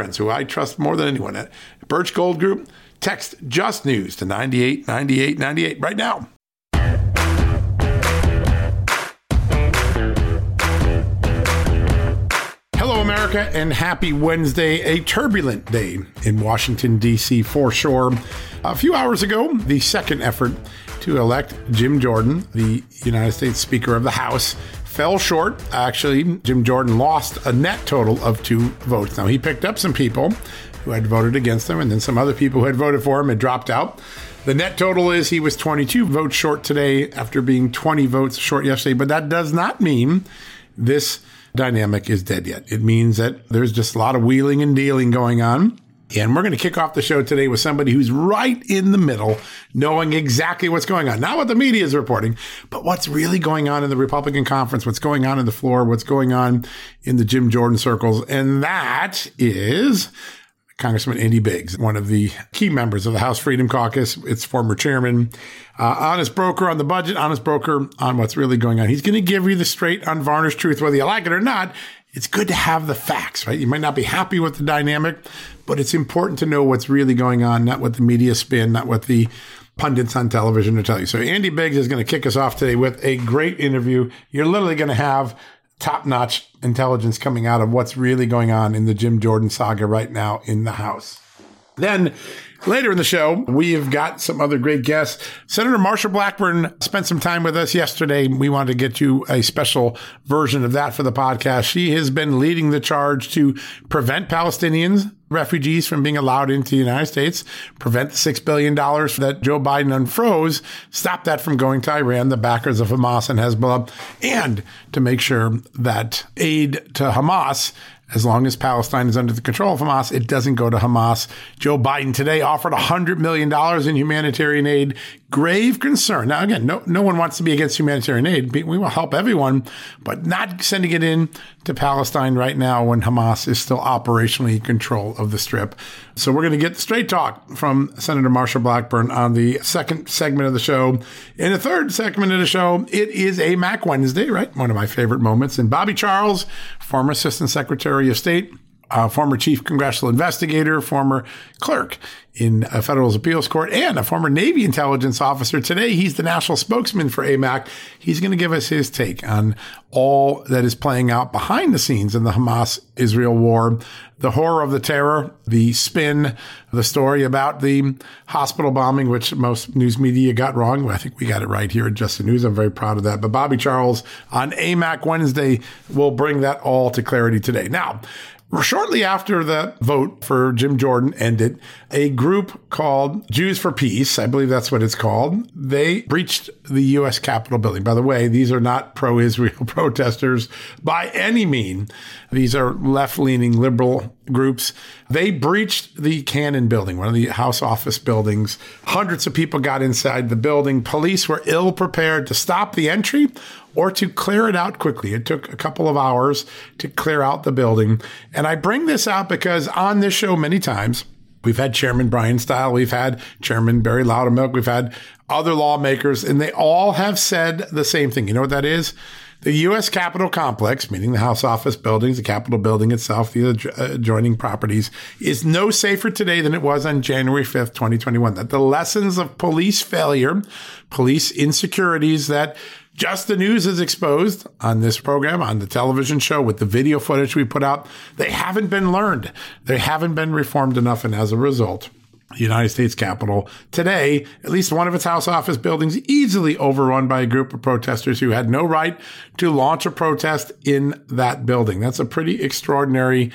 friends who I trust more than anyone at Birch Gold Group. Text Just News to 989898 right now. Hello, America, and happy Wednesday, a turbulent day in Washington, D.C. for sure. A few hours ago, the second effort to elect Jim Jordan, the United States Speaker of the House, fell short. Actually, Jim Jordan lost a net total of two votes. Now, he picked up some people who had voted against him, and then some other people who had voted for him had dropped out. The net total is he was 22 votes short today after being 20 votes short yesterday, but that does not mean this dynamic is dead yet. It means that there's just a lot of wheeling and dealing going on. And we're going to kick off the show today with somebody who's right in the middle, knowing exactly what's going on. Not what the media is reporting, but what's really going on in the Republican conference, what's going on in the floor, what's going on in the Jim Jordan circles. And that is Congressman Andy Biggs, one of the key members of the House Freedom Caucus, its former chairman, uh, honest broker on the budget, honest broker on what's really going on. He's going to give you the straight, unvarnished truth, whether you like it or not it's good to have the facts, right? You might not be happy with the dynamic, but it's important to know what's really going on, not what the media spin, not what the pundits on television are telling you. So Andy Biggs is going to kick us off today with a great interview. You're literally going to have top notch intelligence coming out of what's really going on in the Jim Jordan saga right now in the House. Then Later in the show, we've got some other great guests. Senator Marsha Blackburn spent some time with us yesterday. We wanted to get you a special version of that for the podcast. She has been leading the charge to prevent Palestinians refugees from being allowed into the United States, prevent the $6 billion that Joe Biden unfroze, stop that from going to Iran, the backers of Hamas and Hezbollah, and to make sure that aid to Hamas as long as Palestine is under the control of Hamas, it doesn't go to Hamas. Joe Biden today offered $100 million in humanitarian aid. Grave concern. Now, again, no, no one wants to be against humanitarian aid. We will help everyone, but not sending it in to Palestine right now when Hamas is still operationally in control of the strip. So we're going to get straight talk from Senator Marsha Blackburn on the second segment of the show. In the third segment of the show, it is AMAC Wednesday, right? One of my favorite moments. And Bobby Charles, former Assistant Secretary of State, uh, former chief congressional investigator, former clerk in a federal appeals court, and a former Navy intelligence officer. Today, he's the national spokesman for AMAC. He's going to give us his take on all that is playing out behind the scenes in the Hamas Israel war, the horror of the terror, the spin, the story about the hospital bombing, which most news media got wrong. I think we got it right here at Just the News. I'm very proud of that. But Bobby Charles on AMAC Wednesday will bring that all to clarity today. Now, Shortly after the vote for Jim Jordan ended, a group called Jews for Peace, I believe that's what it's called, they breached the U.S. Capitol building. By the way, these are not pro Israel protesters by any mean. These are left leaning liberal groups. They breached the Cannon building, one of the House office buildings. Hundreds of people got inside the building. Police were ill prepared to stop the entry or to clear it out quickly. It took a couple of hours to clear out the building. And I bring this out because on this show, many times, We've had Chairman Brian Steil, we've had Chairman Barry Loudermilk, we've had other lawmakers, and they all have said the same thing. You know what that is? The U.S. Capitol complex, meaning the House office buildings, the Capitol building itself, the adjoining properties, is no safer today than it was on January 5th, 2021. That the lessons of police failure, police insecurities that just the News is exposed on this program, on the television show, with the video footage we put out. They haven't been learned. They haven't been reformed enough. And as a result, the United States Capitol. Today, at least one of its House office buildings easily overrun by a group of protesters who had no right to launch a protest in that building. That's a pretty extraordinary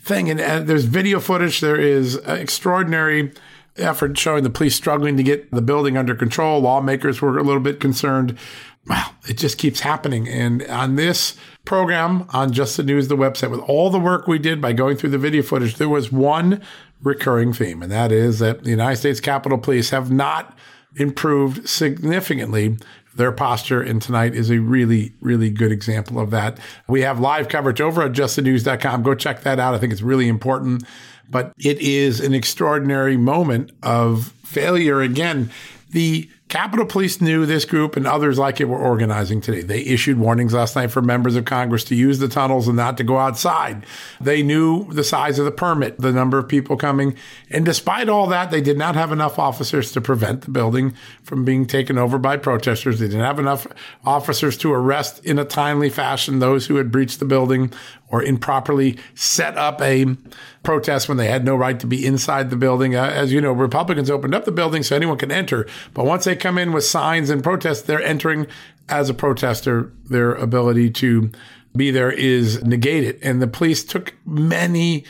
thing. And, and there's video footage. There is uh, extraordinary effort showing the police struggling to get the building under control. Lawmakers were a little bit concerned. Wow, it just keeps happening. And on this program on Just the News, the website, with all the work we did by going through the video footage, there was one recurring theme, and that is that the United States Capitol Police have not improved significantly their posture. And tonight is a really, really good example of that. We have live coverage over at justthenews.com. Go check that out. I think it's really important. But it is an extraordinary moment of failure. Again, the Capitol Police knew this group and others like it were organizing today. They issued warnings last night for members of Congress to use the tunnels and not to go outside. They knew the size of the permit, the number of people coming. And despite all that, they did not have enough officers to prevent the building from being taken over by protesters. They didn't have enough officers to arrest in a timely fashion those who had breached the building or improperly set up a protest when they had no right to be inside the building. Uh, as you know, Republicans opened up the building so anyone can enter. But once they come in with signs and protests, they're entering as a protester. Their ability to be there is negated. And the police took many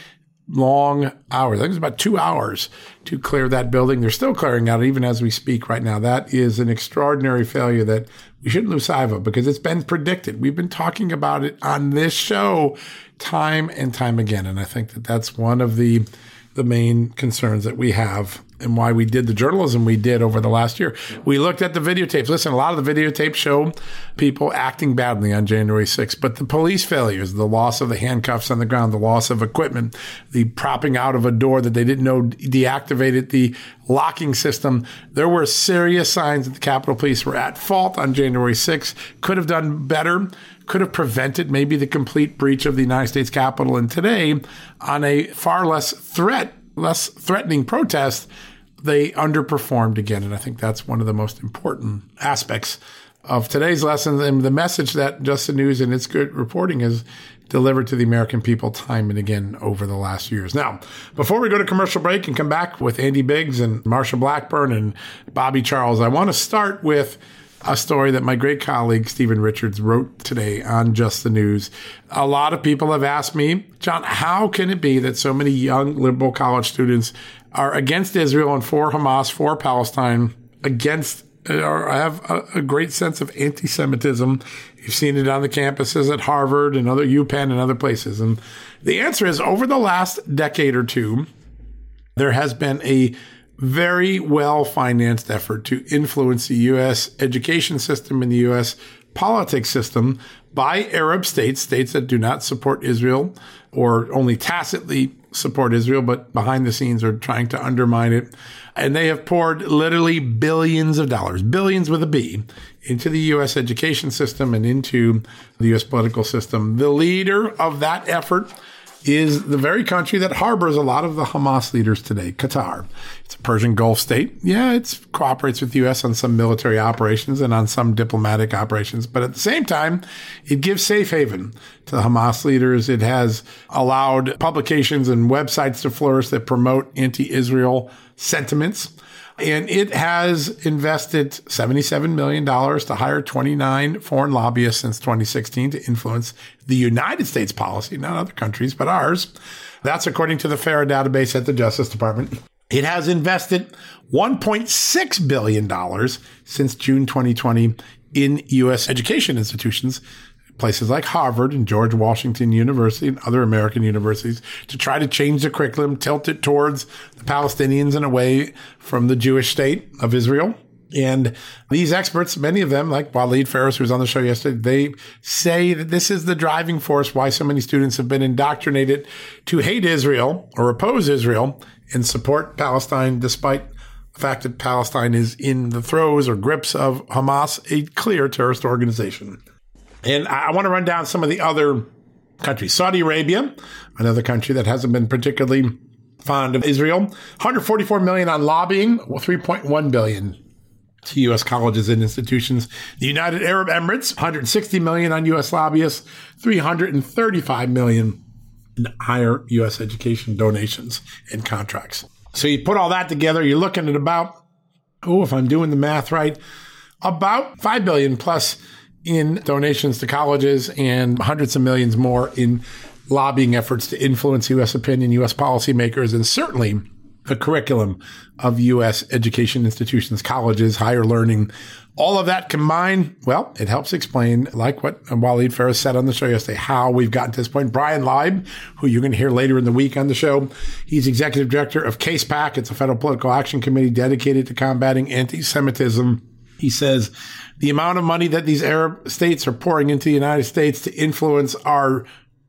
long hours. I think it's about two hours to clear that building. They're still clearing out even as we speak right now. That is an extraordinary failure that we shouldn't lose sight of because it's been predicted. We've been talking about it on this show time and time again. And I think that that's one of the, the main concerns that we have and why we did the journalism we did over the last year. We looked at the videotapes. Listen, a lot of the videotapes show people acting badly on January 6th, but the police failures, the loss of the handcuffs on the ground, the loss of equipment, the propping out of a door that they didn't know deactivated the locking system, there were serious signs that the Capitol Police were at fault on January 6th, could have done better could have prevented maybe the complete breach of the United States Capitol. And today, on a far less threat less threatening protest, they underperformed again. And I think that's one of the most important aspects of today's lesson and the message that Just the News and its good reporting has delivered to the American people time and again over the last years. Now, before we go to commercial break and come back with Andy Biggs and Marsha Blackburn and Bobby Charles, I want to start with a story that my great colleague Stephen Richards wrote today on Just the News. A lot of people have asked me, John, how can it be that so many young liberal college students are against Israel and for Hamas, for Palestine, against or have a, a great sense of anti-Semitism. You've seen it on the campuses at Harvard and other UPenn and other places. And the answer is over the last decade or two, there has been a very well financed effort to influence the U.S. education system and the U.S. politics system by Arab states, states that do not support Israel or only tacitly support Israel, but behind the scenes are trying to undermine it. And they have poured literally billions of dollars, billions with a B, into the U.S. education system and into the U.S. political system. The leader of that effort is the very country that harbors a lot of the Hamas leaders today, Qatar. It's a Persian Gulf state. Yeah, it cooperates with the U.S. on some military operations and on some diplomatic operations, but at the same time, it gives safe haven to the Hamas leaders. It has allowed publications and websites to flourish that promote anti-Israel sentiments. And it has invested $77 million to hire 29 foreign lobbyists since 2016 to influence the United States policy, not other countries, but ours. That's according to the FARA database at the Justice Department. It has invested $1.6 billion since June 2020 in U.S. education institutions, places like Harvard and George Washington University and other American universities to try to change the curriculum, tilt it towards the Palestinians and away from the Jewish state of Israel. And these experts, many of them, like Walid Phares, who was on the show yesterday, they say that this is the driving force why so many students have been indoctrinated to hate Israel or oppose Israel and support Palestine, despite the fact that Palestine is in the throes or grips of Hamas, a clear terrorist organization. And I want to run down some of the other countries. Saudi Arabia, another country that hasn't been particularly fond of Israel. 144 million on lobbying, 3.1 billion to U.S. colleges and institutions. The United Arab Emirates, 160 million on U.S. lobbyists, 335 million higher U.S. education donations and contracts. So you put all that together, you're looking at about, oh, if I'm doing the math right, about 5 billion plus in donations to colleges and hundreds of millions more in lobbying efforts to influence U.S. opinion, U.S. policymakers, and certainly the curriculum of U.S. education institutions, colleges, higher learning. All of that combined, well, it helps explain, like what Walid Phares said on the show yesterday, how we've gotten to this point. Brian Leib, who you're going to hear later in the week on the show, he's executive director of CASEPAC. It's a federal political action committee dedicated to combating anti-Semitism. He says the amount of money that these Arab states are pouring into the United States to influence our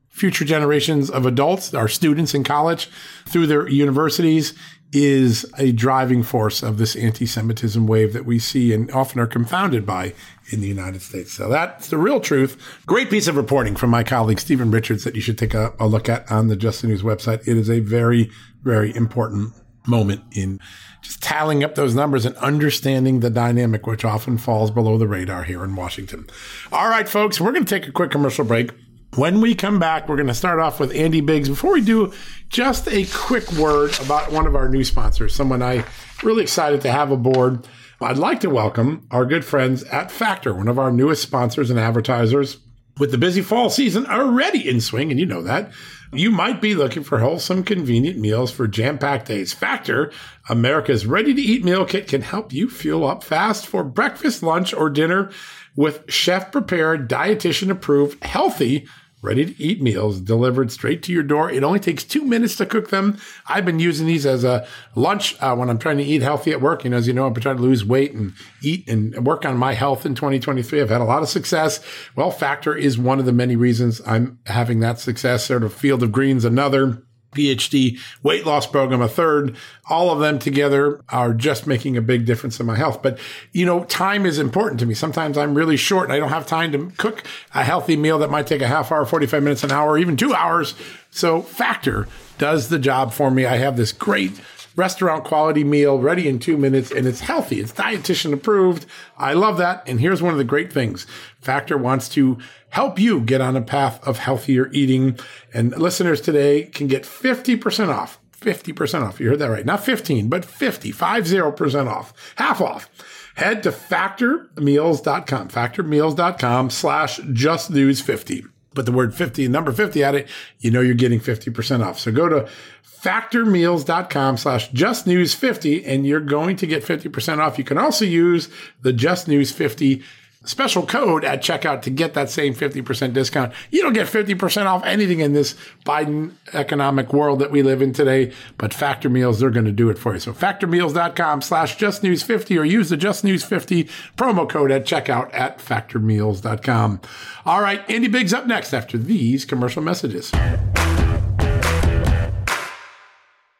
future generations of adults, our students in college through their universities is a driving force of this anti-Semitism wave that we see and often are confounded by in the United States. So that's the real truth. Great piece of reporting from my colleague Stephen Richards that you should take a, a look at on the Just the News website. It is a very, very important moment in just tallying up those numbers and understanding the dynamic, which often falls below the radar here in Washington. All right, folks, we're going to take a quick commercial break. When we come back, we're going to start off with Andy Biggs. Before we do, just a quick word about one of our new sponsors, someone I really excited to have aboard. I'd like to welcome our good friends at Factor, one of our newest sponsors and advertisers. With the busy fall season already in swing, and you know that, you might be looking for wholesome, convenient meals for jam packed days. Factor, America's ready to eat meal kit, can help you fuel up fast for breakfast, lunch, or dinner with chef prepared, dietitian approved, healthy, ready to eat meals delivered straight to your door. It only takes two minutes to cook them. I've been using these as a lunch uh, when I'm trying to eat healthy at work. You know, as you know, I'm trying to lose weight and eat and work on my health in 2023. I've had a lot of success. Well, Factor is one of the many reasons I'm having that success. Sort of Field of Greens, another. PhD weight loss program, a third. All of them together are just making a big difference in my health. But, you know, time is important to me. Sometimes I'm really short and I don't have time to cook a healthy meal that might take a half hour, 45 minutes, an hour, even two hours. So Factor does the job for me. I have this great restaurant quality meal ready in two minutes and it's healthy. It's dietitian approved. I love that. And here's one of the great things. Factor wants to help you get on a path of healthier eating. And listeners today can get 50% off. 50% off. You heard that right. Not 15, but 50, 50% off. Half off. Head to factormeals.com, factormeals.com slash justnews50. Put the word 50, number 50 at it, you know you're getting 50% off. So go to factormeals.com slash justnews50 and you're going to get 50% off. You can also use the justnews50 special code at checkout to get that same 50% discount. You don't get 50% off anything in this Biden economic world that we live in today, but Factor Meals, they're going to do it for you. So factormeals.com slash justnews50 or use the justnews50 promo code at checkout at factormeals.com. All right, Andy Biggs up next after these commercial messages.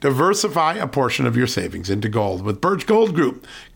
Diversify a portion of your savings into gold with Birch Gold Group.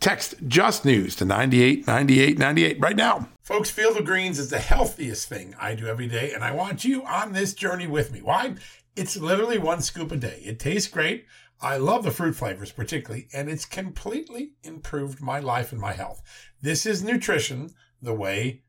Text Just News to 989898 right now. Folks, Field of Greens is the healthiest thing I do every day, and I want you on this journey with me. Why? It's literally one scoop a day. It tastes great. I love the fruit flavors particularly, and it's completely improved my life and my health. This is nutrition the way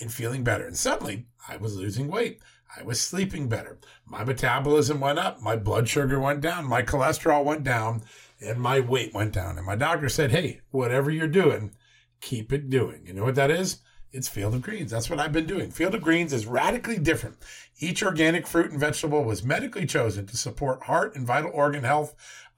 and feeling better. And suddenly I was losing weight. I was sleeping better. My metabolism went up. My blood sugar went down. My cholesterol went down and my weight went down. And my doctor said, Hey, whatever you're doing, keep it doing. You know what that is? It's Field of Greens. That's what I've been doing. Field of Greens is radically different. Each organic fruit and vegetable was medically chosen to support heart and vital organ health.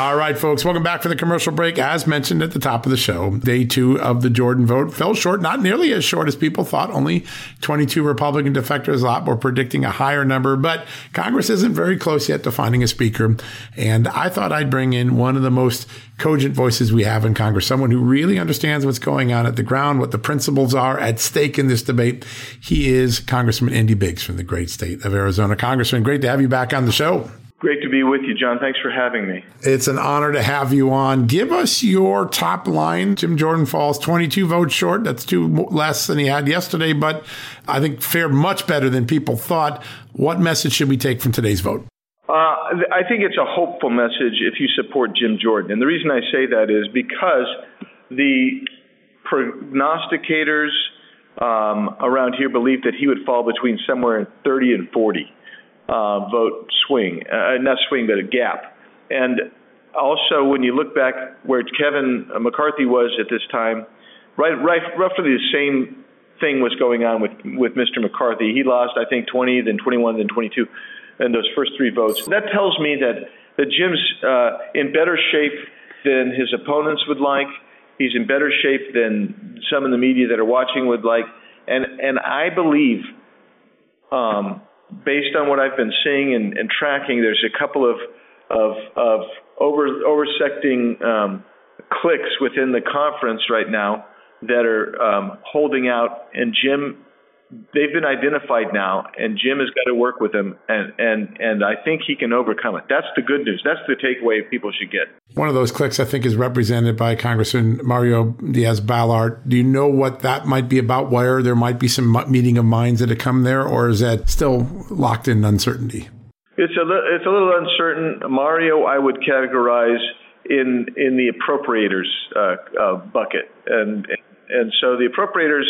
All right, folks, welcome back for the commercial break. As mentioned at the top of the show, day two of the Jordan vote fell short, not nearly as short as people thought. Only 22 Republican defectors. A lot were predicting a higher number, but Congress isn't very close yet to finding a speaker. And I thought I'd bring in one of the most cogent voices we have in Congress, someone who really understands what's going on at the ground, what the principles are at stake in this debate. He is Congressman Andy Biggs from the great state of Arizona. Congressman, great to have you back on the show. Great to be with you, John. Thanks for having me. It's an honor to have you on. Give us your top line. Jim Jordan falls 22 votes short. That's two less than he had yesterday, but I think fared much better than people thought. What message should we take from today's vote? Uh, I think it's a hopeful message if you support Jim Jordan. And the reason I say that is because the prognosticators um, around here believe that he would fall between somewhere in 30 and 40 uh, vote swing, uh, not swing, but a gap. And also, when you look back where Kevin McCarthy was at this time, right, right, roughly the same thing was going on with with Mr. McCarthy. He lost, I think, 20, then 21, then 22, in those first three votes. That tells me that that Jim's uh, in better shape than his opponents would like. He's in better shape than some in the media that are watching would like, and and I believe. Um, based on what I've been seeing and, and tracking, there's a couple of of, of over oversecting um, cliques within the conference right now that are um, holding out, and Jim they've been identified now, and Jim has got to work with them, and and and I think he can overcome it. That's the good news. That's the takeaway people should get. One of those cliques, I think, is represented by Congressman Mario Diaz-Balart. Do you know what that might be about? Where there might be some meeting of minds that have come there, or is that still locked in uncertainty? It's a li- it's a little uncertain. Mario, I would categorize in in the appropriators uh, uh, bucket, and and so the appropriators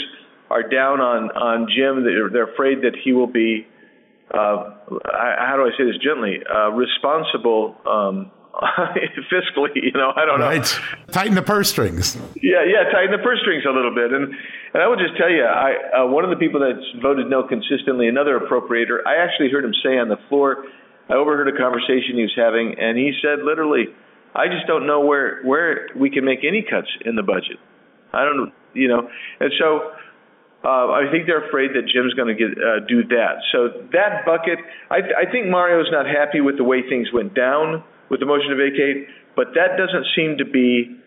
are down on on Jim. They're, they're afraid that he will be, uh, how do I say this gently, uh, responsible um, fiscally. You know, I don't right. know. Tighten the purse strings. Yeah, yeah, tighten the purse strings a little bit. And and I will just tell you, I uh, one of the people that's voted no consistently, another appropriator. I actually heard him say on the floor. I overheard a conversation he was having, and he said literally, "I just don't know where where we can make any cuts in the budget. I don't, you know." And so uh, I think they're afraid that Jim's going to get uh, do that. So that bucket, I, I think Mario's not happy with the way things went down with the motion to vacate, but that doesn't seem to be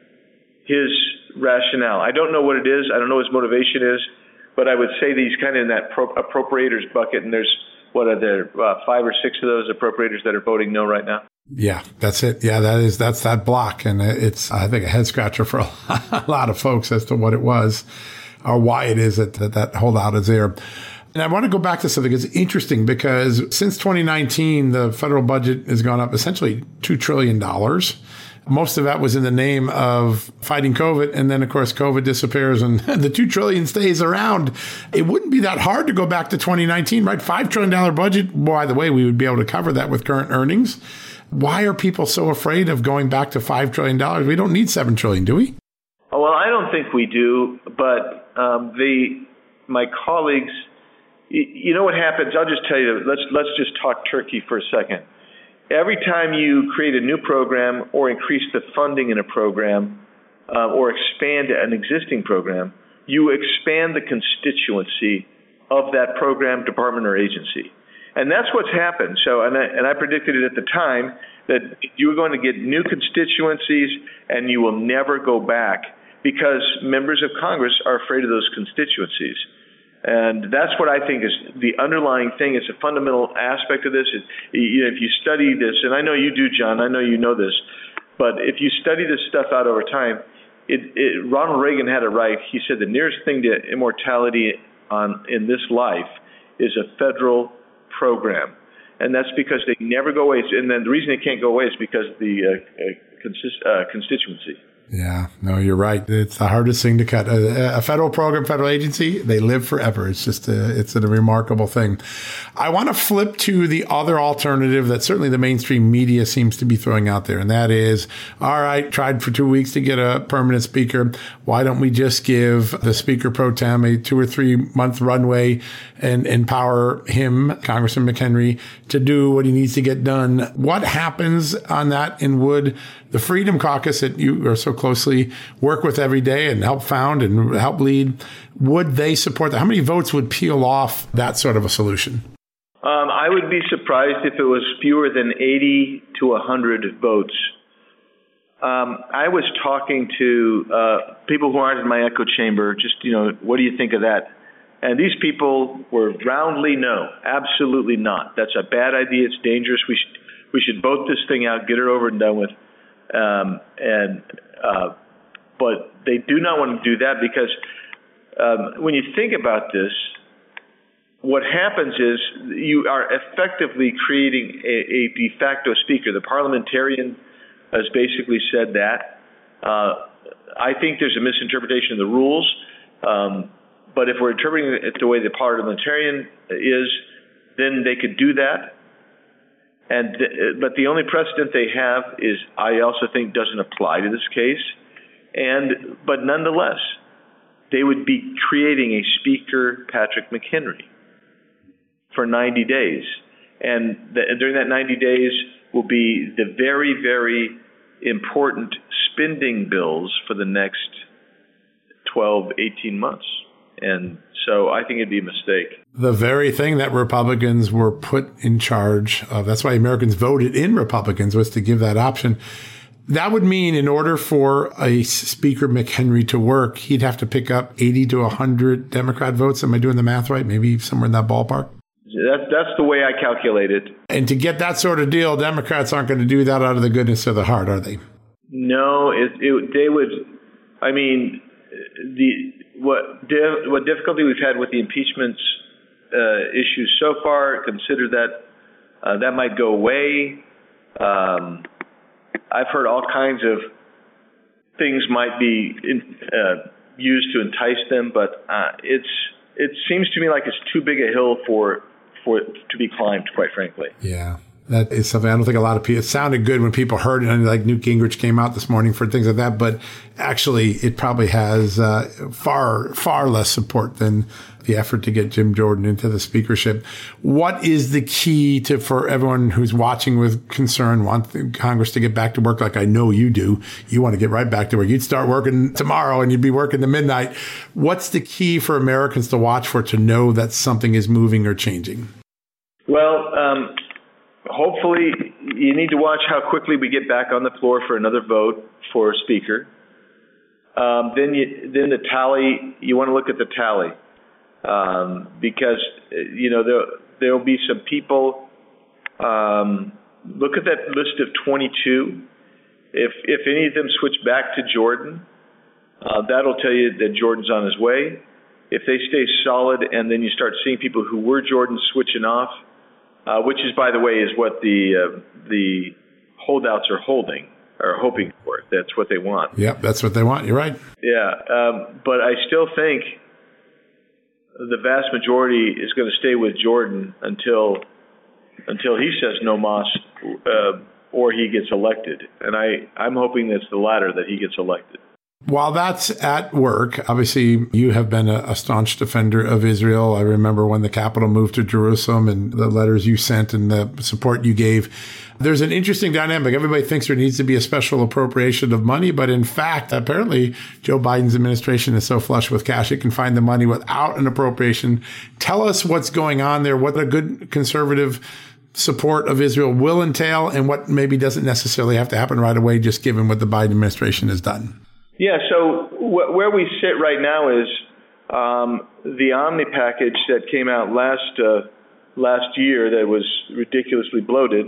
his rationale. I don't know what it is. I don't know what his motivation is, but I would say that he's kind of in that pro- appropriators bucket, and there's what are there uh, five or six of those appropriators that are voting no right now. Yeah, that's it. Yeah, that is that's that block, and it's I think a head scratcher for a lot of folks as to what it was or why it is that, that that holdout is there. And I want to go back to something that's interesting because since 2019, the federal budget has gone up essentially $2 trillion. Most of that was in the name of fighting COVID. And then, of course, COVID disappears and the 2 trillion stays around. It wouldn't be that hard to go back to 2019, right? $5 trillion budget. By the way, we would be able to cover that with current earnings. Why are people so afraid of going back to $5 trillion? We don't need 7 trillion, do we? Well, I don't think we do, but um, the my colleagues, you, know what happens? I'll just tell you. Let's let's just talk Turkey for a second. Every time you create a new program or increase the funding in a program uh, or expand an existing program, you expand the constituency of that program, department, or agency. And that's what's happened. So, and I, and I predicted it at the time that you were going to get new constituencies and you will never go back because members of Congress are afraid of those constituencies. And that's what I think is the underlying thing. It's a fundamental aspect of this. It, you know, if you study this, and I know you do, John, I know you know this, but if you study this stuff out over time, it, it, Ronald Reagan had it right. He said the nearest thing to immortality on in this life is a federal program, and that's because they never go away. And then the reason they can't go away is because of the uh, uh, consist, uh, constituency. Yeah, no, you're right. It's the hardest thing to cut. A, a, federal program, federal agency, they live forever. It's just a, it's a remarkable thing. I want to flip to the other alternative that certainly the mainstream media seems to be throwing out there. And that is, all right, tried for two weeks to get a permanent speaker. Why don't we just give the speaker pro tem a two or three month runway and empower him, Congressman McHenry, to do what he needs to get done? What happens on that And would The Freedom Caucus that you are so closely work with every day and help found and help lead, would they support that? How many votes would peel off that sort of a solution? Um, I would be surprised if it was fewer than 80 to 100 votes. Um, I was talking to uh, people who aren't in my echo chamber, just, you know, what do you think of that? And these people were roundly no, absolutely not. That's a bad idea. It's dangerous. We should, we should vote this thing out, get it over and done with. Um, and uh, but they do not want to do that because um, when you think about this, what happens is you are effectively creating a, a de facto speaker. The parliamentarian has basically said that. Uh, I think there's a misinterpretation of the rules, um, but if we're interpreting it the way the parliamentarian is, then they could do that. And th- but the only precedent they have is I also think doesn't apply to this case. And but nonetheless, they would be creating a speaker, Patrick McHenry for 90 days. And the, during that 90 days will be the very, very important spending bills for the next 12, 18 months. And so I think it'd be a mistake. The very thing that Republicans were put in charge of, that's why Americans voted in Republicans, was to give that option. That would mean in order for a Speaker McHenry to work, he'd have to pick up 80 to 100 Democrat votes. Am I doing the math right? Maybe somewhere in that ballpark? That's that's the way I calculate it. And to get that sort of deal, Democrats aren't going to do that out of the goodness of the heart, are they? No, it, it, they would. I mean, the what what difficulty we've had with the impeachment uh, issues so far. Consider that uh, that might go away. Um, I've heard all kinds of things might be in, uh, used to entice them, but uh, it's it seems to me like it's too big a hill for for to be climbed, quite frankly. Yeah. That is something I don't think a lot of people. It sounded good when people heard it, and like Newt Gingrich came out this morning for things like that. But actually, it probably has uh, far far less support than the effort to get Jim Jordan into the speakership. What is the key to for everyone who's watching with concern, want Congress to get back to work like I know you do? You want to get right back to work. You'd start working tomorrow, and you'd be working to midnight. What's the key for Americans to watch for to know that something is moving or changing? Well, um, hopefully, you need to watch how quickly we get back on the floor for another vote for a speaker. Um, then, you, then the tally. You want to look at the tally um, because you know there there will be some people. Um, look at that list of 22. If if any of them switch back to Jordan, uh, that'll tell you that Jordan's on his way. If they stay solid, and then you start seeing people who were Jordan switching off, uh, which is, by the way, is what the uh, the holdouts are holding or hoping for. That's what they want. Yep, that's what they want. You're right. Yeah, um, but I still think the vast majority is going to stay with Jordan until until he says no mas uh, or he gets elected. And I I'm hoping that's the latter that he gets elected. While that's at work, obviously you have been a, a, staunch defender of Israel. I remember when the capital moved to Jerusalem and the letters you sent and the support you gave. There's an interesting dynamic. Everybody thinks there needs to be a special appropriation of money, but in fact, apparently Joe Biden's administration is so flush with cash it can find the money without an appropriation. Tell us what's going on there, what a good conservative support of Israel will entail and what maybe doesn't necessarily have to happen right away, just given what the Biden administration has done. Yeah, so wh- where we sit right now is um, the Omni package that came out last uh, last year that was ridiculously bloated.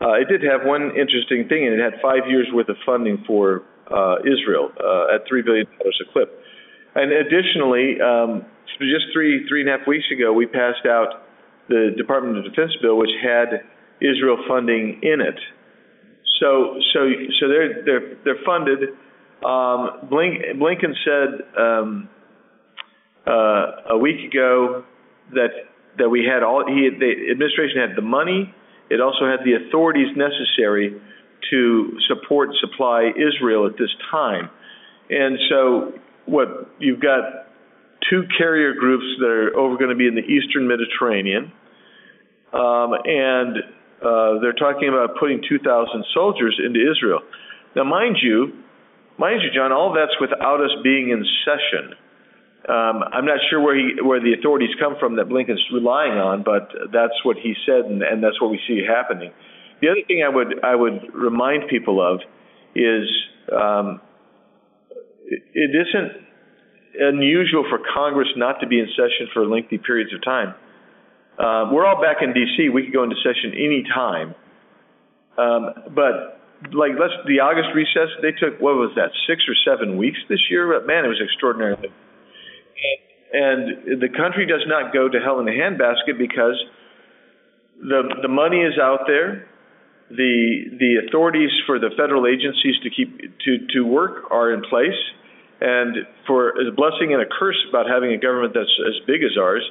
Uh, it did have one interesting thing, and it had five years worth of funding for uh, Israel uh, at three billion dollars a clip. And additionally, um, just three three and a half weeks ago, we passed out the Department of Defense bill, which had Israel funding in it. So so so they're they're they're funded um, Blink, Blinken said um, uh, a week ago that that we had all he the administration had the money. It also had the authorities necessary to support supply Israel at this time. And so what you've got two carrier groups that are over going to be in the eastern Mediterranean, um, and uh, they're talking about putting 2,000 soldiers into Israel. Now, mind you, Mind you, John, all that's without us being in session. Um, I'm not sure where he where the authorities come from that Blinken's relying on, but that's what he said, and, and that's what we see happening. The other thing I would I would remind people of is um, it, it isn't unusual for Congress not to be in session for lengthy periods of time. Uh, we're all back in D.C. We could go into session any time, um, but like let's the August recess they took what was that six or seven weeks this year? Man it was extraordinary. And the country does not go to hell in a handbasket because the the money is out there. The the authorities for the federal agencies to keep to to work are in place. And for a blessing and a curse about having a government that's as big as ours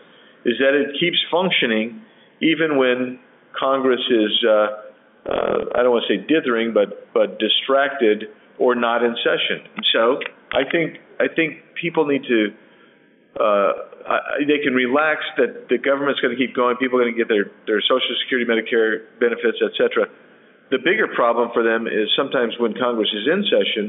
is that it keeps functioning even when Congress is uh, uh, I don't want to say dithering, but but distracted or not in session. so I think I think people need to uh, I, they can relax that the government's going to keep going. People are going to get their their Social Security, Medicare benefits, etc. The bigger problem for them is sometimes when Congress is in session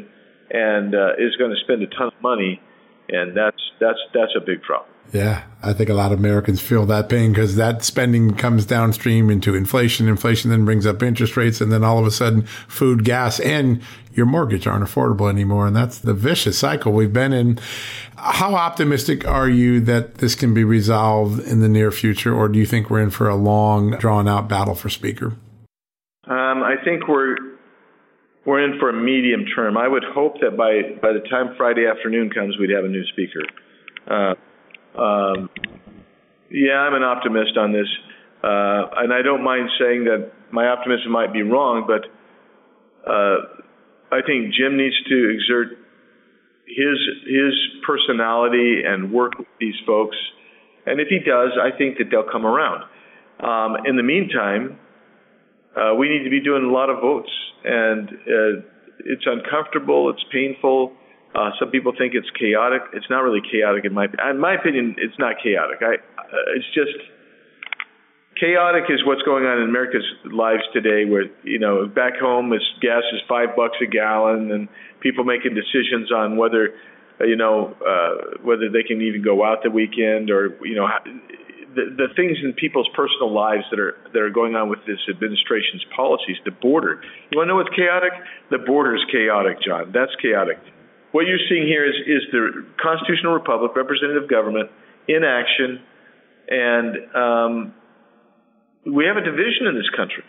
and uh, is going to spend a ton of money, and that's that's that's a big problem. Yeah, I think a lot of Americans feel that pain because that spending comes downstream into inflation. Inflation then brings up interest rates, and then all of a sudden, food, gas, and your mortgage aren't affordable anymore. And that's the vicious cycle we've been in. How optimistic are you that this can be resolved in the near future, or do you think we're in for a long, drawn out battle for Speaker? Um, I think we're we're in for a medium term. I would hope that by by the time Friday afternoon comes, we'd have a new speaker. Uh, um, yeah, I'm an optimist on this, uh, and I don't mind saying that my optimism might be wrong, but uh, I think Jim needs to exert his his personality and work with these folks, and if he does, I think that they'll come around. Um, in the meantime, uh, we need to be doing a lot of votes, and uh, it's uncomfortable, it's painful. Uh, some people think it's chaotic. It's not really chaotic in my in my opinion. It's not chaotic. I uh, it's just chaotic is what's going on in America's lives today. Where you know back home, is gas is five bucks a gallon, and people making decisions on whether uh, you know uh, whether they can even go out the weekend or you know. the, the things in people's personal lives that are that are going on with this administration's policies, the border. You want to know what's chaotic? The border is chaotic, John. That's chaotic. What you're seeing here is, is the constitutional republic, representative government, in action, and um, we have a division in this country.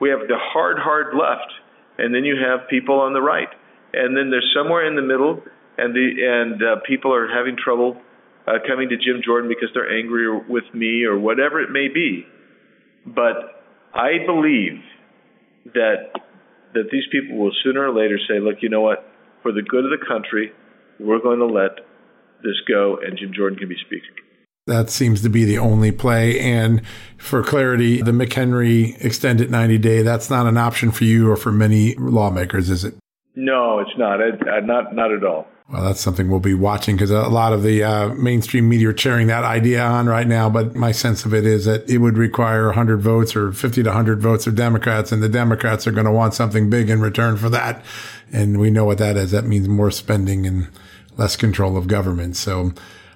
We have the hard, hard left, and then you have people on the right, and then there's somewhere in the middle, and the and uh, people are having trouble uh, coming to Jim Jordan because they're angry with me or whatever it may be. But I believe that that these people will sooner or later say, look, you know what? For the good of the country, we're going to let this go, and Jim Jordan can be Speaker. That seems to be the only play. And for clarity, the McHenry extended 90 day, that's not an option for you or for many lawmakers, is it? No, it's not. Not not at all. Well, that's something we'll be watching because a lot of the uh, mainstream media are cheering that idea on right now. But my sense of it is that it would require 100 votes or 50 to 100 votes of Democrats, and the Democrats are going to want something big in return for that. And we know what that is. That means more spending and less control of government. So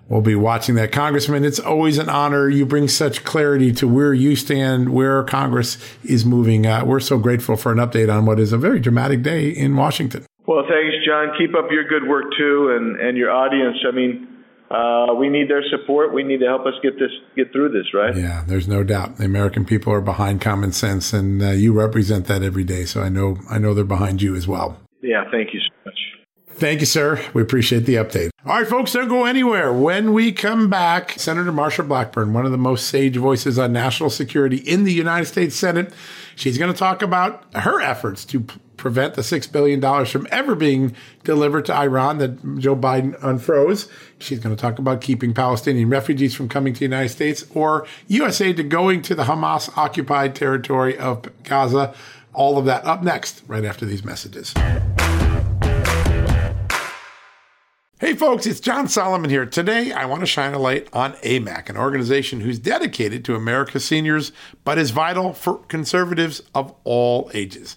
we'll be watching that. Congressman, it's always an honor. You bring such clarity to where you stand, where Congress is moving. Uh, we're so grateful for an update on what is a very dramatic day in Washington. Well, thanks, John. Keep up your good work too, and and your audience. I mean, uh, we need their support. We need to help us get this get through this, right? Yeah, there's no doubt. The American people are behind common sense, and uh, you represent that every day. So I know I know they're behind you as well. Yeah, thank you so much. Thank you, sir. We appreciate the update. All right, folks, don't go anywhere. When we come back, Senator Marsha Blackburn, one of the most sage voices on national security in the United States Senate, she's going to talk about her efforts to prevent the $6 billion from ever being delivered to Iran that Joe Biden unfroze. She's going to talk about keeping Palestinian refugees from coming to the United States or USA to going to the Hamas occupied territory of Gaza. All of that up next, right after these messages. Hey folks, it's John Solomon here. Today I want to shine a light on AMAC, an organization who's dedicated to America's seniors, but is vital for conservatives of all ages.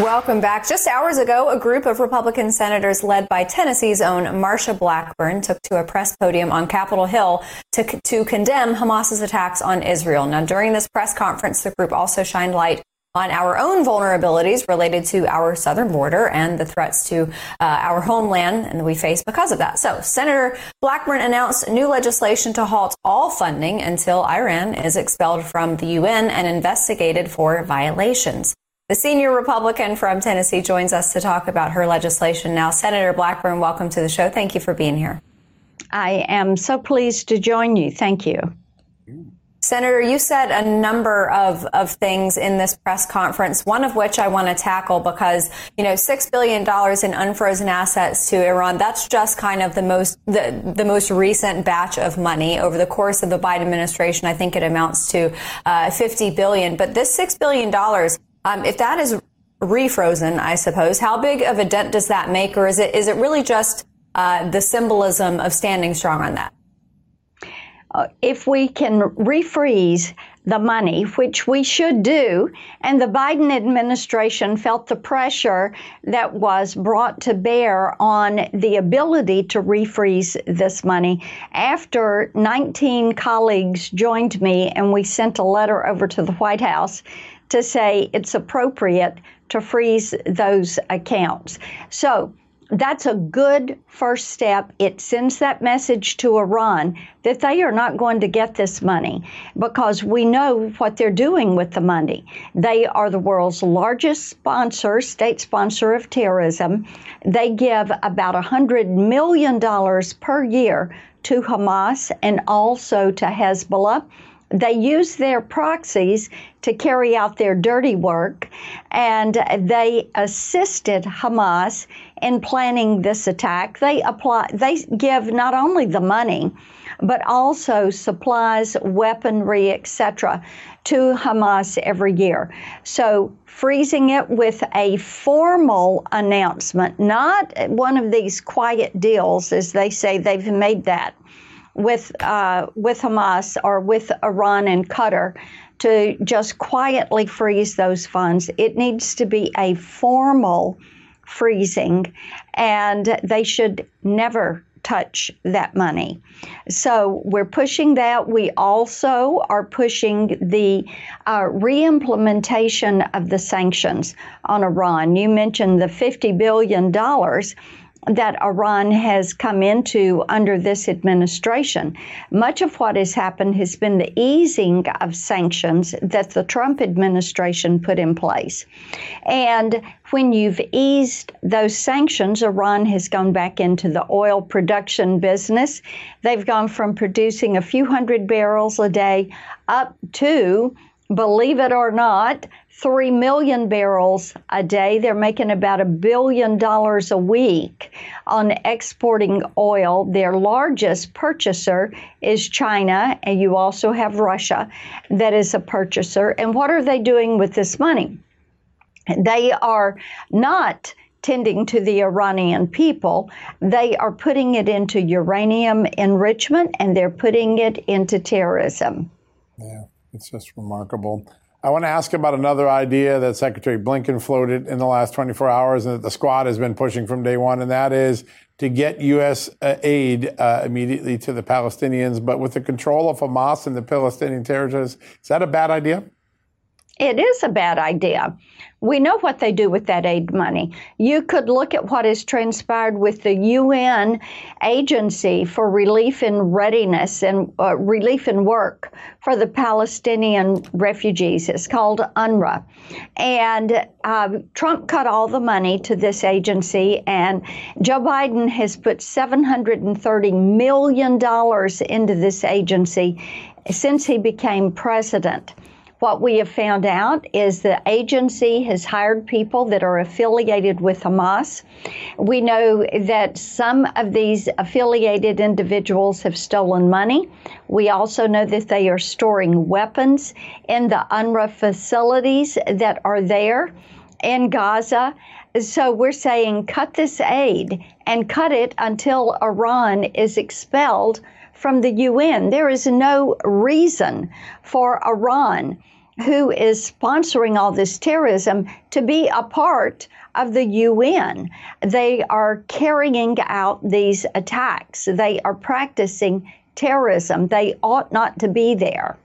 Welcome back. Just hours ago, a group of Republican senators led by Tennessee's own Marsha Blackburn took to a press podium on Capitol Hill to, to condemn Hamas's attacks on Israel. Now, during this press conference, the group also shined light on our own vulnerabilities related to our southern border and the threats to uh, our homeland and we face because of that. So, Senator Blackburn announced new legislation to halt all funding until Iran is expelled from the UN and investigated for violations. The senior Republican from Tennessee joins us to talk about her legislation now. Senator Blackburn, welcome to the show. Thank you for being here. I am so pleased to join you. Thank you. Senator, you said a number of, of things in this press conference, one of which I want to tackle because, you know, $6 billion in unfrozen assets to Iran, that's just kind of the most, the, the most recent batch of money over the course of the Biden administration. I think it amounts to uh, 50 billion. But this $6 billion, um, if that is refrozen, I suppose, how big of a dent does that make, or is it is it really just uh, the symbolism of standing strong on that? Uh, if we can refreeze the money, which we should do. And the Biden administration felt the pressure that was brought to bear on the ability to refreeze this money after 19 colleagues joined me and we sent a letter over to the White House to say it's appropriate to freeze those accounts. So, that's a good first step. It sends that message to Iran that they are not going to get this money because we know what they're doing with the money. They are the world's largest sponsor, state sponsor of terrorism. They give about $100 million per year to Hamas and also to Hezbollah they use their proxies to carry out their dirty work, and they assisted Hamas in planning this attack. They apply, they give not only the money, but also supplies, weaponry, etc., to Hamas every year. So freezing it with a formal announcement, not one of these quiet deals, as they say they've made that with uh, with Hamas or with Iran and Qatar to just quietly freeze those funds. It needs to be a formal freezing, and they should never touch that money. So we're pushing that. We also are pushing the uh, reimplementation of the sanctions on Iran. You mentioned the $50 billion that Iran has come into under this administration. Much of what has happened has been the easing of sanctions that the Trump administration put in place. And when you've eased those sanctions, Iran has gone back into the oil production business. They've gone from producing a few hundred barrels a day up to believe it or not, 3 million barrels a day. They're making about a billion dollars a week on exporting oil. Their largest purchaser is China, and you also have Russia that is a purchaser. And what are they doing with this money? They are not tending to the Iranian people. They are putting it into uranium enrichment and they're putting it into terrorism. It's just remarkable. I want to ask about another idea that Secretary Blinken floated in the last 24 hours and that the squad has been pushing from day one, and that is to get U.S. Uh, aid uh, immediately to the Palestinians, but with the control of Hamas in the Palestinian territories. Is that a bad idea? It is a bad idea. We know what they do with that aid money. You could look at what has transpired with the UN Agency for Relief and Readiness and uh, Relief and Work for the Palestinian refugees. It's called UNRWA. And uh, Trump cut all the money to this agency, and Joe Biden has put $730 million into this agency since he became president. What we have found out is the agency has hired people that are affiliated with Hamas. We know that some of these affiliated individuals have stolen money. We also know that they are storing weapons in the UNRWA facilities that are there in Gaza. So we're saying cut this aid and cut it until Iran is expelled from the UN. There is no reason for Iran, who is sponsoring all this terrorism, to be a part of the UN. They are carrying out these attacks, they are practicing terrorism. They ought not to be there.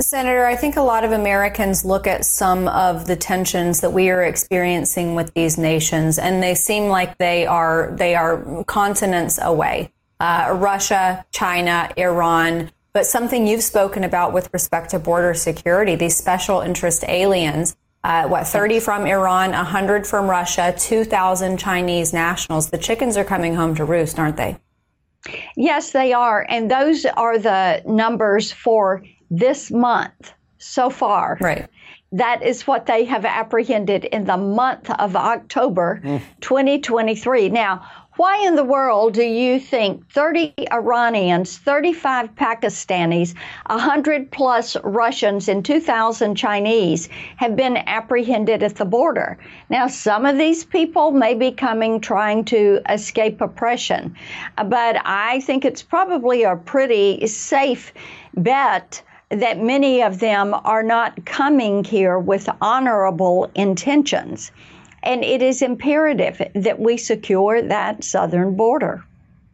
Senator, I think a lot of Americans look at some of the tensions that we are experiencing with these nations, and they seem like they are they are continents away uh, Russia, China, Iran, but something you've spoken about with respect to border security, these special interest aliens. Uh, what 30 from Iran, 100 from Russia, 2,000 Chinese nationals. The chickens are coming home to roost, aren't they? Yes, they are, and those are the numbers for this month so far. Right. That is what they have apprehended in the month of October mm. 2023. Now, Why in the world do you think 30 Iranians, 35 Pakistanis, 100 plus Russians, and 2,000 Chinese have been apprehended at the border? Now, some of these people may be coming trying to escape oppression, but I think it's probably a pretty safe bet that many of them are not coming here with honorable intentions. And it is imperative that we secure that southern border.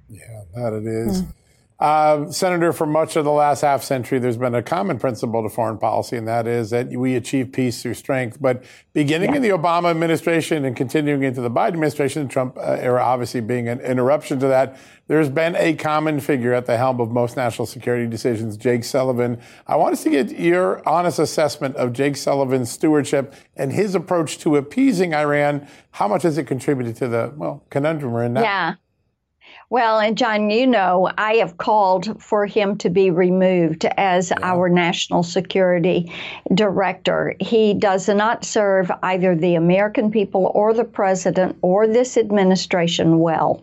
Yeah, that it is. Mm. Uh, Senator, for much of the last half century, there's been a common principle to foreign policy, and that is that we achieve peace through strength. But beginning yeah. in the Obama administration and continuing into the Biden administration, the Trump uh, era obviously being an interruption to that, there's been a common figure at the helm of most national security decisions, Jake Sullivan. I want us to get your honest assessment of Jake Sullivan's stewardship and his approach to appeasing Iran. How much has it contributed to the, well, conundrum we're in now? Yeah. Well, and John, you know, I have called for him to be removed as yeah. our national security director. He does not serve either the American people or the president or this administration well.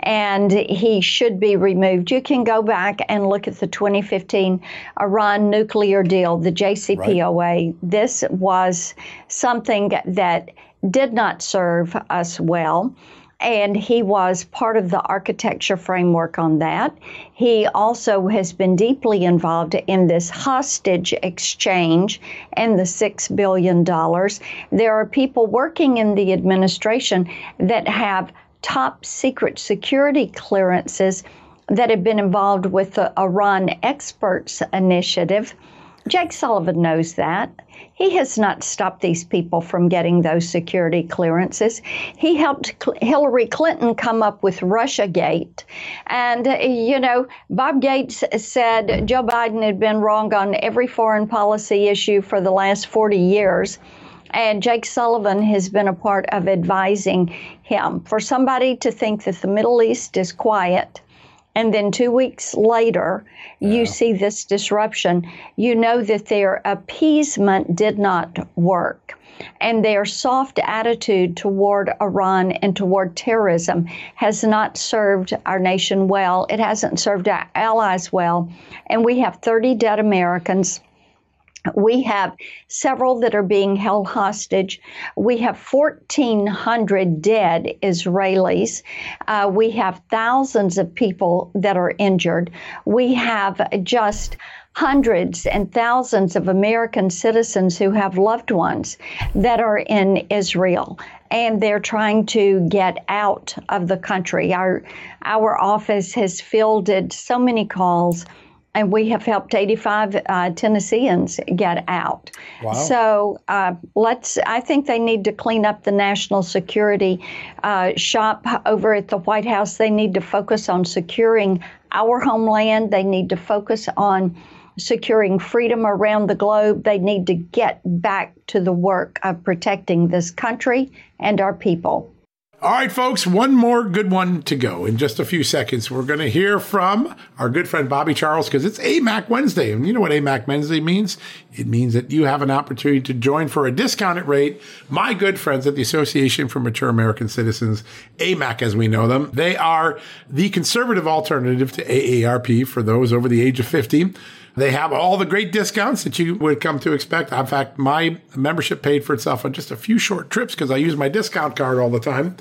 And he should be removed. You can go back and look at the 2015 Iran nuclear deal, the JCPOA. Right. This was something that did not serve us well and he was part of the architecture framework on that. He also has been deeply involved in this hostage exchange and the $6 billion. There are people working in the administration that have top secret security clearances that have been involved with the Iran Experts Initiative. Jake Sullivan knows that. He has not stopped these people from getting those security clearances. He helped Hillary Clinton come up with Russiagate. And, uh, you know, Bob Gates said Joe Biden had been wrong on every foreign policy issue for the last 40 years. And Jake Sullivan has been a part of advising him. For somebody to think that the Middle East is quiet, and then two weeks later yeah. you see this disruption, you know that their appeasement did not work. And their soft attitude toward Iran and toward terrorism has not served our nation well. It hasn't served our allies well. And we have 30 dead Americans we have several that are being held hostage. We have 1,400 dead Israelis. Uh, we have thousands of people that are injured. We have just hundreds and thousands of American citizens who have loved ones that are in Israel and they're trying to get out of the country. Our our office has fielded so many calls and we have helped 85 uh, Tennesseans get out. Wow. So uh, let's. I think they need to clean up the national security uh, shop over at the White House. They need to focus on securing our homeland. They need to focus on securing freedom around the globe. They need to get back to the work of protecting this country and our people. All right, folks, one more good one to go in just a few seconds. We're going to hear from our good friend Bobby Charles because it's AMAC Wednesday. And you know what AMAC Wednesday means? It means that you have an opportunity to join for a discounted rate. My good friends at the Association for Mature American Citizens, AMAC as we know them, they are the conservative alternative to AARP for those over the age of 50. They have all the great discounts that you would come to expect. In fact, my membership paid for itself on just a few short trips because I use my discount card all the time.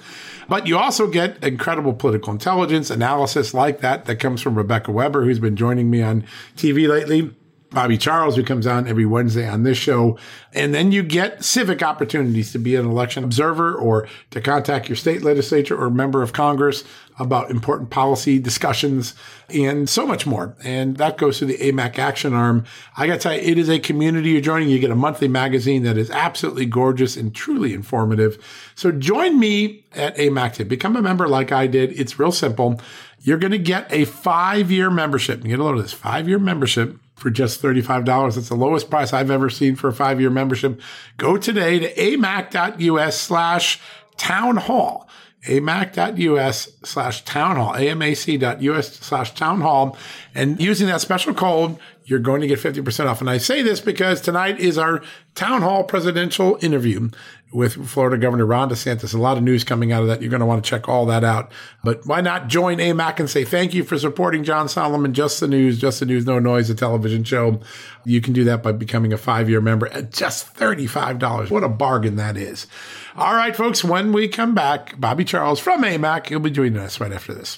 But you also get incredible political intelligence analysis like that that comes from Rebecca Weber, who's been joining me on TV lately. Bobby Charles, who comes on every Wednesday on this show. And then you get civic opportunities to be an election observer or to contact your state legislature or member of Congress about important policy discussions and so much more. And that goes to the AMAC Action Arm. I got to tell you, it is a community you're joining. You get a monthly magazine that is absolutely gorgeous and truly informative. So join me at AMAC to become a member like I did. It's real simple. You're going to get a five year membership. You get a load of this five year membership for just $35. That's the lowest price I've ever seen for a five year membership. Go today to amac.us slash town hall amac.us slash town hall, amac.us slash town hall. And using that special code, you're going to get 50% off. And I say this because tonight is our town hall presidential interview. With Florida Governor Ron DeSantis. A lot of news coming out of that. You're going to want to check all that out. But why not join AMAC and say thank you for supporting John Solomon, Just the News, Just the News, No Noise, a television show. You can do that by becoming a five year member at just $35. What a bargain that is. All right, folks, when we come back, Bobby Charles from AMAC, he'll be joining us right after this.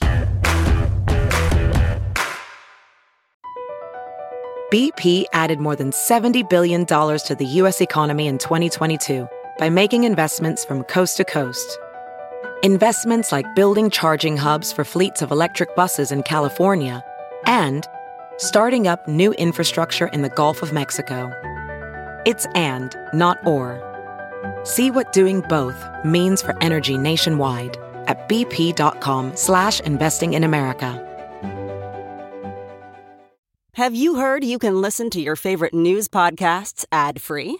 BP added more than $70 billion to the U.S. economy in 2022 by making investments from coast to coast. Investments like building charging hubs for fleets of electric buses in California and starting up new infrastructure in the Gulf of Mexico. It's and, not or. See what doing both means for energy nationwide at bp.com slash investing in America. Have you heard you can listen to your favorite news podcasts ad-free?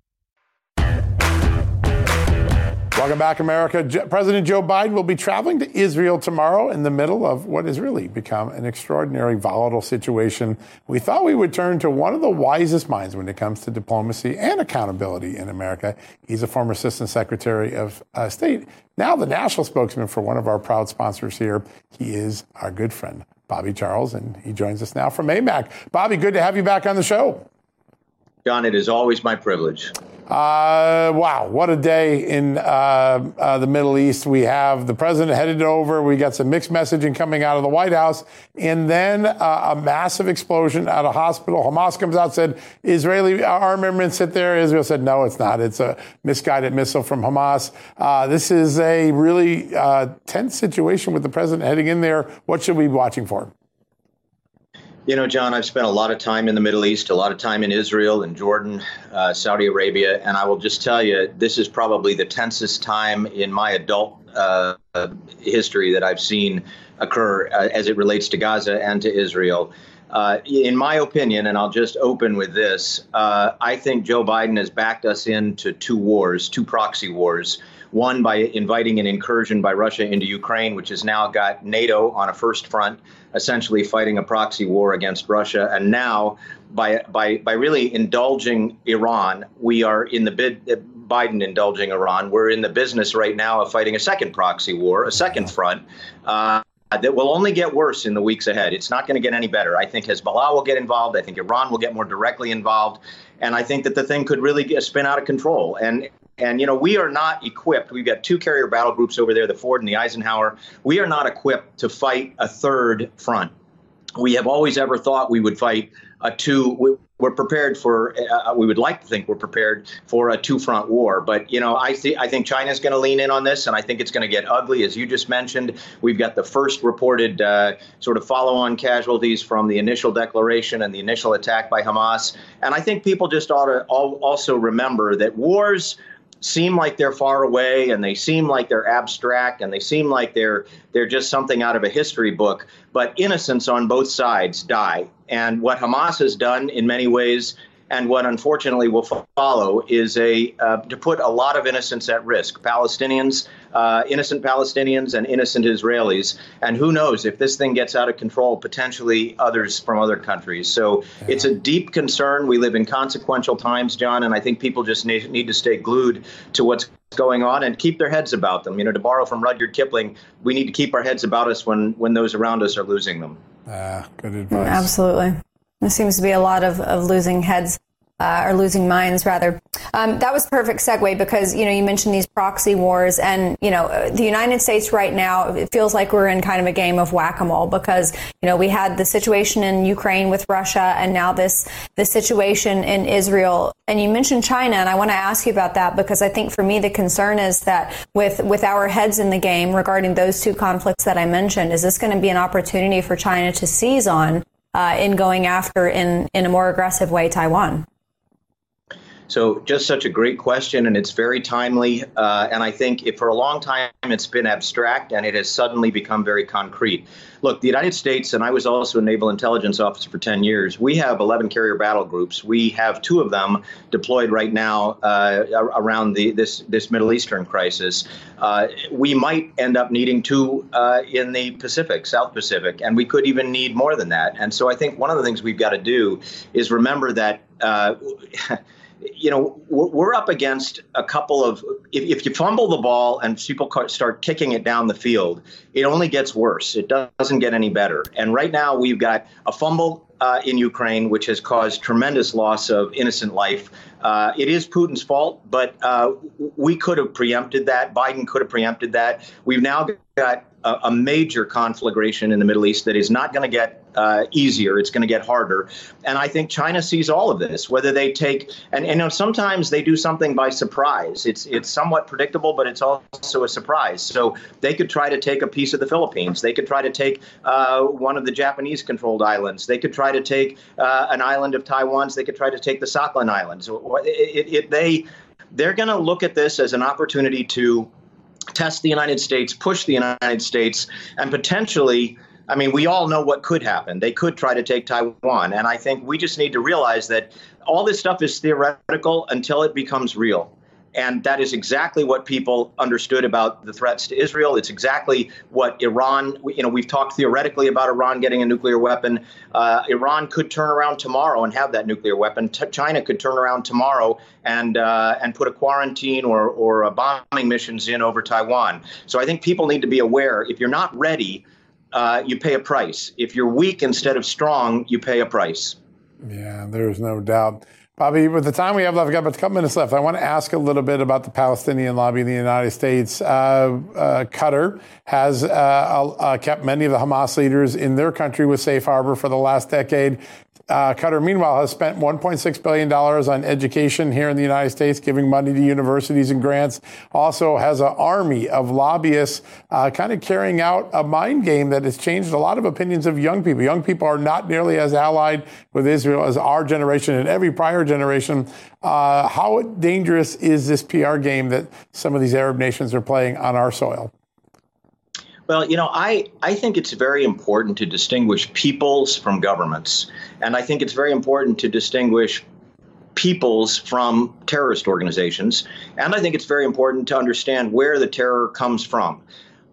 Welcome back, America. President Joe Biden will be traveling to Israel tomorrow in the middle of what has really become an extraordinary volatile situation. We thought we would turn to one of the wisest minds when it comes to diplomacy and accountability in America. He's a former Assistant Secretary of uh, State, now the national spokesman for one of our proud sponsors here. He is our good friend, Bobby Charles, and he joins us now from AMAC. Bobby, good to have you back on the show. John, it is always my privilege. Uh, wow, what a day in uh, uh, the Middle East. We have the president headed over. We got some mixed messaging coming out of the White House. And then uh, a massive explosion at a hospital. Hamas comes out, said Israeli armaments sit there. Israel said, no, it's not. It's a misguided missile from Hamas. Uh, this is a really uh, tense situation with the president heading in there. What should we be watching for? You know, John, I've spent a lot of time in the Middle East, a lot of time in Israel and Jordan, uh, Saudi Arabia, and I will just tell you, this is probably the tensest time in my adult uh, history that I've seen occur uh, as it relates to Gaza and to Israel. Uh, in my opinion, and I'll just open with this, uh, I think Joe Biden has backed us into two wars, two proxy wars. One by inviting an incursion by Russia into Ukraine, which has now got NATO on a first front essentially fighting a proxy war against Russia. And now, by by by really indulging Iran, we are in the bid. Biden indulging Iran. We're in the business right now of fighting a second proxy war, a second front. Uh, Uh, that will only get worse in the weeks ahead. It's not going to get any better. I think Hezbollah will get involved. I think Iran will get more directly involved. And I think that the thing could really get, spin out of control. And and, you know, we are not equipped. We've got two carrier battle groups over there, the Ford and the Eisenhower. We are not equipped to fight a third front. We have always ever thought we would fight a two. We're prepared for. Uh, we would like to think we're prepared for a two-front war, but you know, I see. I think China's going to lean in on this, and I think it's going to get ugly, as you just mentioned. We've got the first reported uh, sort of follow-on casualties from the initial declaration and the initial attack by Hamas, and I think people just ought to also remember that wars seem like they're far away and they seem like they're abstract and they seem like they're they're just something out of a history book but innocents on both sides die and what hamas has done in many ways and what unfortunately will follow is a uh, to put a lot of innocents at risk palestinians uh, innocent palestinians and innocent israelis. And who knows if this thing gets out of control potentially others from other countries. So it's a deep concern. We live in consequential times john and i think people just need, need to stay glued to what's going on and keep their heads about them. You know to borrow from rudyard kipling we need to keep our heads about us when when those around us are losing them ah good advice. absolutely. There seems to be a lot of, of losing heads uh, or losing minds rather. Um, that was perfect segue because you know you mentioned these proxy wars, and you know the United States right now it feels like we're in kind of a game of whack a mole because you know we had the situation in Ukraine with Russia, and now this this situation in Israel. And you mentioned China, and I want to ask you about that because I think for me the concern is that with with our heads in the game regarding those two conflicts that I mentioned, is this going to be an opportunity for China to seize on uh, in going after in in a more aggressive way Taiwan? So, just such a great question, and it's very timely. Uh, and I think if for a long time it's been abstract and it has suddenly become very concrete. Look, the United States, and I was also a naval intelligence officer for 10 years, we have 11 carrier battle groups. We have two of them deployed right now uh, around the, this, this Middle Eastern crisis. Uh, we might end up needing two uh, in the Pacific, South Pacific, and we could even need more than that. And so I think one of the things we've got to do is remember that. You know, we're up against a couple of. If, if, you fumble the ball and people start kicking it down the field, it only gets worse. It doesn't get any better. And right now, we've got a fumble uh, in Ukraine, which has caused tremendous loss of innocent life. Uh, it is Putin's fault, but uh, we could have preempted that. Biden could have preempted that. We've now got a, a major conflagration in the Middle East that is not going to get uh, easier. It's going to get harder. And I think China sees all of this, whether they take, and, and you know, sometimes they do something by surprise. It's, it's somewhat predictable, but it's also a surprise. So they could try to take a piece of the Philippines. They could try to take uh, one of the Japanese controlled islands. They could try to take uh, an island of Taiwan's. They could try to take the Sakhalin Islands. It, it, it, they, they're going to look at this as an opportunity to test the United States, push the United States, and potentially. I mean, we all know what could happen. They could try to take Taiwan. And I think we just need to realize that all this stuff is theoretical until it becomes real. And that is exactly what people understood about the threats to Israel. It's exactly what Iran, you know, we've talked theoretically about Iran getting a nuclear weapon. Uh, Iran could turn around tomorrow and have that nuclear weapon. T- China could turn around tomorrow and uh, and put a quarantine or, or bombing missions in over Taiwan. So I think people need to be aware if you're not ready, uh, you pay a price. If you're weak instead of strong, you pay a price. Yeah, there's no doubt. Bobby, with the time we have left, we've got about a couple minutes left. I want to ask a little bit about the Palestinian lobby in the United States. Uh, uh, Qatar has uh, uh kept many of the Hamas leaders in their country with safe harbor for the last decade. Uh, Qatar, meanwhile, has spent $1.6 billion on education here in the United States, giving money to universities and grants. Also has an army of lobbyists uh, kind of carrying out a mind game that has changed a lot of opinions of young people. Young people are not nearly as allied with Israel as our generation and every prior generation. Uh, how dangerous is this PR game that some of these Arab nations are playing on our soil? Well, you know, I, I think it's very important to distinguish peoples from governments. And I think it's very important to distinguish peoples from terrorist organizations. And I think it's very important to understand where the terror comes from.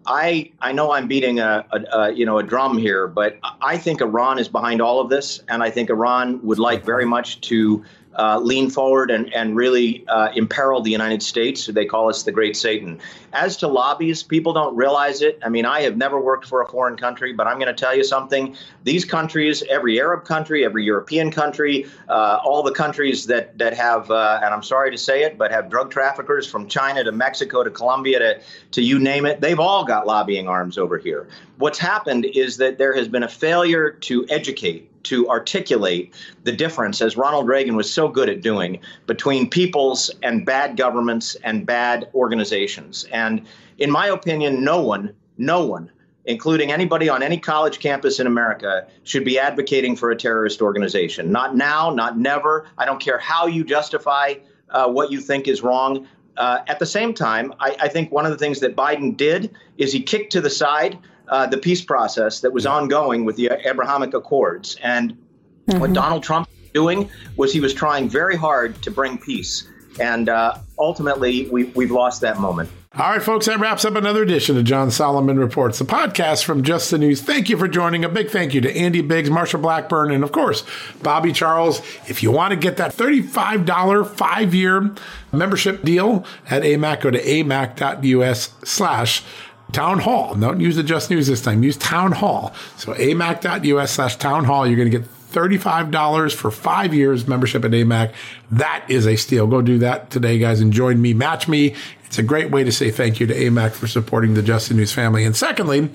I, I know I'm beating a, a, a, you know a drum here, but I think Iran is behind all of this, and I think Iran would like very much to uh, lean forward and, and really uh, imperil the United States. They call us the Great Satan. As to lobbies, people don't realize it. I mean, I have never worked for a foreign country, but I'm going to tell you something. These countries, every Arab country, every European country, uh, all the countries that that have, uh, and I'm sorry to say it, but have drug traffickers from China to Mexico to Colombia to to you name it, they've all got lobbying arms over here. What's happened is that there has been a failure to educate to articulate the difference, as Ronald Reagan was so good at doing, between peoples and bad governments and bad organizations. And in my opinion, no one, no one, including anybody on any college campus in America, should be advocating for a terrorist organization. Not now, not never. I don't care how you justify uh, what you think is wrong. Uh, at the same time, I, I think one of the things that Biden did is he kicked to the side uh, the peace process that was ongoing with the Abrahamic Accords. And mm-hmm. what Donald Trump was doing was he was trying very hard to bring peace. And uh, ultimately, we, we've lost that moment. All right, folks, that wraps up another edition of John Solomon Reports, the podcast from Just the News. Thank you for joining. A big thank you to Andy Biggs, Marsha Blackburn, and of course, Bobby Charles. If you want to get that $35 five year membership deal at AMAC, go to amac.us slash Town Hall. Don't use the Just News this time. Use Town Hall. So amac.us slash town hall. You're going to get $35 for five years membership at AMAC. That is a steal. Go do that today, guys, and join me. Match me. It's a great way to say thank you to AMAC for supporting the Just News family. And secondly,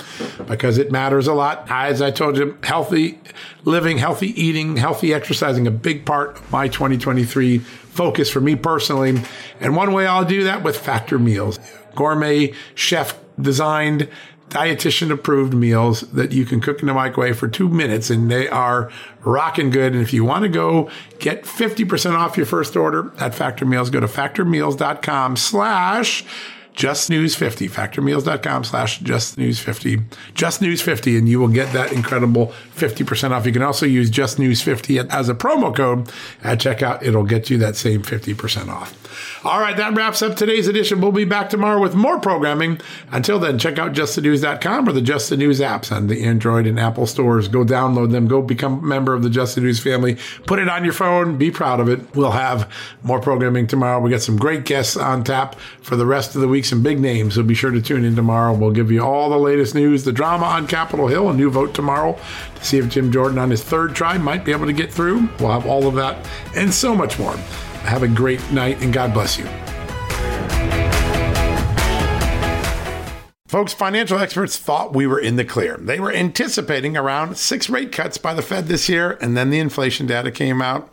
because it matters a lot, as I told you, healthy living, healthy eating, healthy exercising, a big part of my 2023 focus for me personally. And one way I'll do that with Factor Meals. Gourmet chef designed dietitian approved meals that you can cook in the microwave for two minutes and they are rocking good. And if you want to go get 50% off your first order at Factor Meals, go to factormeals.com slash justnews50 factormeals.com slash justnews50 justnews50 and you will get that incredible 50% off you can also use justnews50 as a promo code at checkout it'll get you that same 50% off all right, that wraps up today's edition. We'll be back tomorrow with more programming. Until then, check out justthenews.com or the Just the News apps on the Android and Apple stores. Go download them. Go become a member of the Just the News family. Put it on your phone. Be proud of it. We'll have more programming tomorrow. We got some great guests on tap for the rest of the week. Some big names. So be sure to tune in tomorrow. We'll give you all the latest news, the drama on Capitol Hill, a new vote tomorrow to see if Jim Jordan on his third try might be able to get through. We'll have all of that and so much more. Have a great night and God bless you. Folks, financial experts thought we were in the clear. They were anticipating around six rate cuts by the Fed this year, and then the inflation data came out